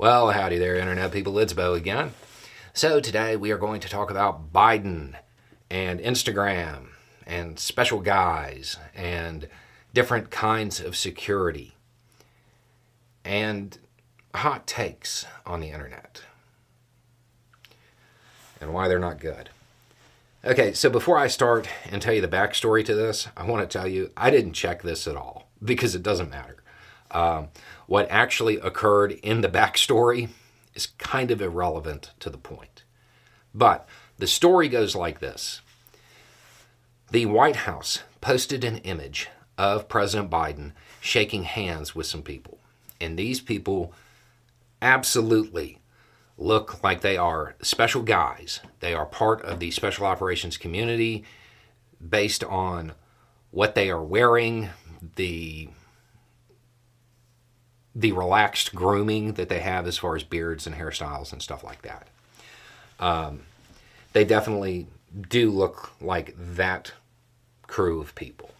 Well, howdy there, Internet people. It's Beau again. So, today we are going to talk about Biden and Instagram and special guys and different kinds of security and hot takes on the internet and why they're not good. Okay, so before I start and tell you the backstory to this, I want to tell you I didn't check this at all because it doesn't matter. Um, what actually occurred in the backstory is kind of irrelevant to the point. But the story goes like this The White House posted an image of President Biden shaking hands with some people. And these people absolutely look like they are special guys. They are part of the special operations community based on what they are wearing, the the relaxed grooming that they have as far as beards and hairstyles and stuff like that. Um, they definitely do look like that crew of people.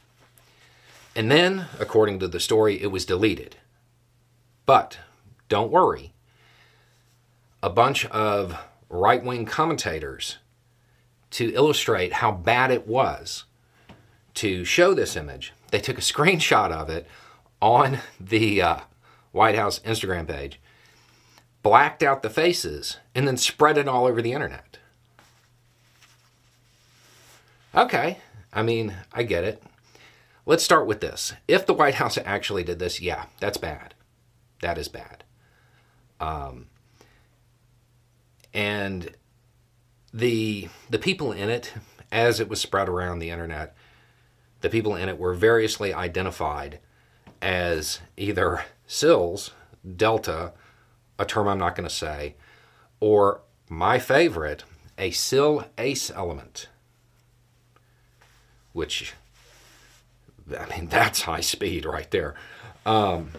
And then, according to the story, it was deleted. But don't worry, a bunch of right wing commentators to illustrate how bad it was to show this image. They took a screenshot of it on the uh, White House Instagram page, blacked out the faces, and then spread it all over the internet. Okay, I mean, I get it. Let's start with this. If the White House actually did this, yeah, that's bad. That is bad. Um, and the the people in it, as it was spread around the internet, the people in it were variously identified as either SEALs, Delta, a term I'm not going to say, or my favorite, a SEAL ACE element, which, I mean, that's high speed right there. Um,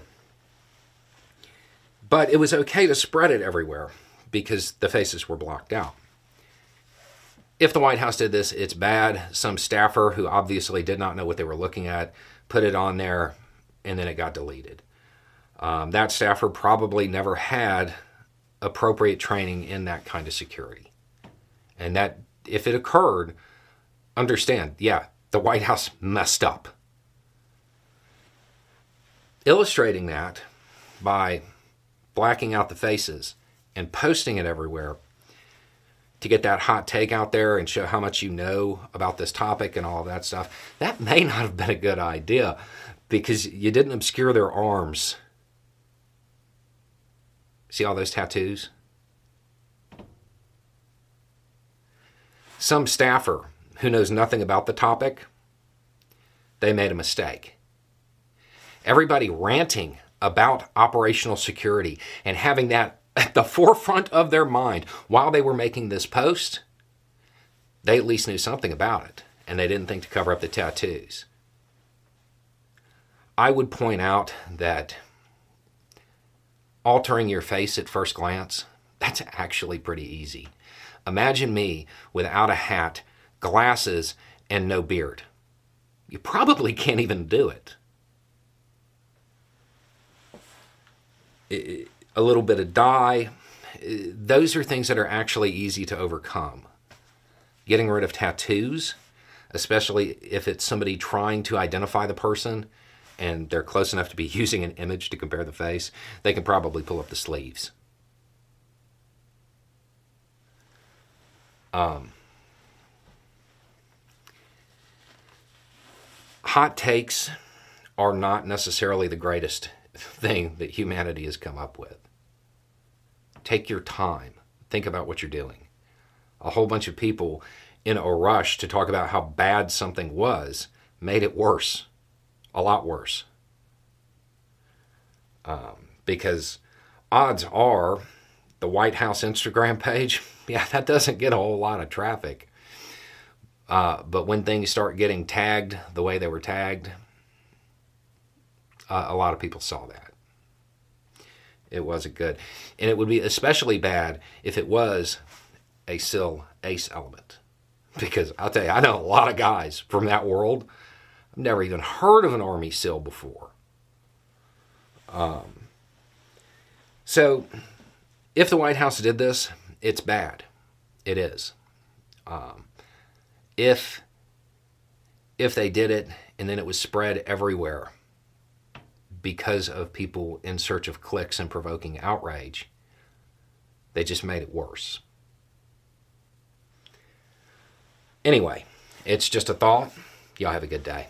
but it was okay to spread it everywhere because the faces were blocked out. If the White House did this, it's bad. Some staffer who obviously did not know what they were looking at put it on there and then it got deleted. Um, that staffer probably never had appropriate training in that kind of security. And that, if it occurred, understand, yeah, the White House messed up. Illustrating that by blacking out the faces and posting it everywhere to get that hot take out there and show how much you know about this topic and all that stuff, that may not have been a good idea because you didn't obscure their arms. See all those tattoos? Some staffer who knows nothing about the topic, they made a mistake. Everybody ranting about operational security and having that at the forefront of their mind while they were making this post, they at least knew something about it and they didn't think to cover up the tattoos. I would point out that altering your face at first glance, that's actually pretty easy. Imagine me without a hat, glasses, and no beard. You probably can't even do it. A little bit of dye, those are things that are actually easy to overcome. Getting rid of tattoos, especially if it's somebody trying to identify the person, and they're close enough to be using an image to compare the face, they can probably pull up the sleeves. Um, hot takes are not necessarily the greatest thing that humanity has come up with. Take your time. Think about what you're doing. A whole bunch of people in a rush to talk about how bad something was made it worse a lot worse. Um, because odds are the White House Instagram page, yeah, that doesn't get a whole lot of traffic. Uh, but when things start getting tagged the way they were tagged, uh, a lot of people saw that. It wasn't good. And it would be especially bad if it was a SEAL ace element. Because I'll tell you, I know a lot of guys from that world. Never even heard of an Army SEAL before. Um, so, if the White House did this, it's bad. It is. Um, if if they did it and then it was spread everywhere because of people in search of clicks and provoking outrage, they just made it worse. Anyway, it's just a thought. Y'all have a good day.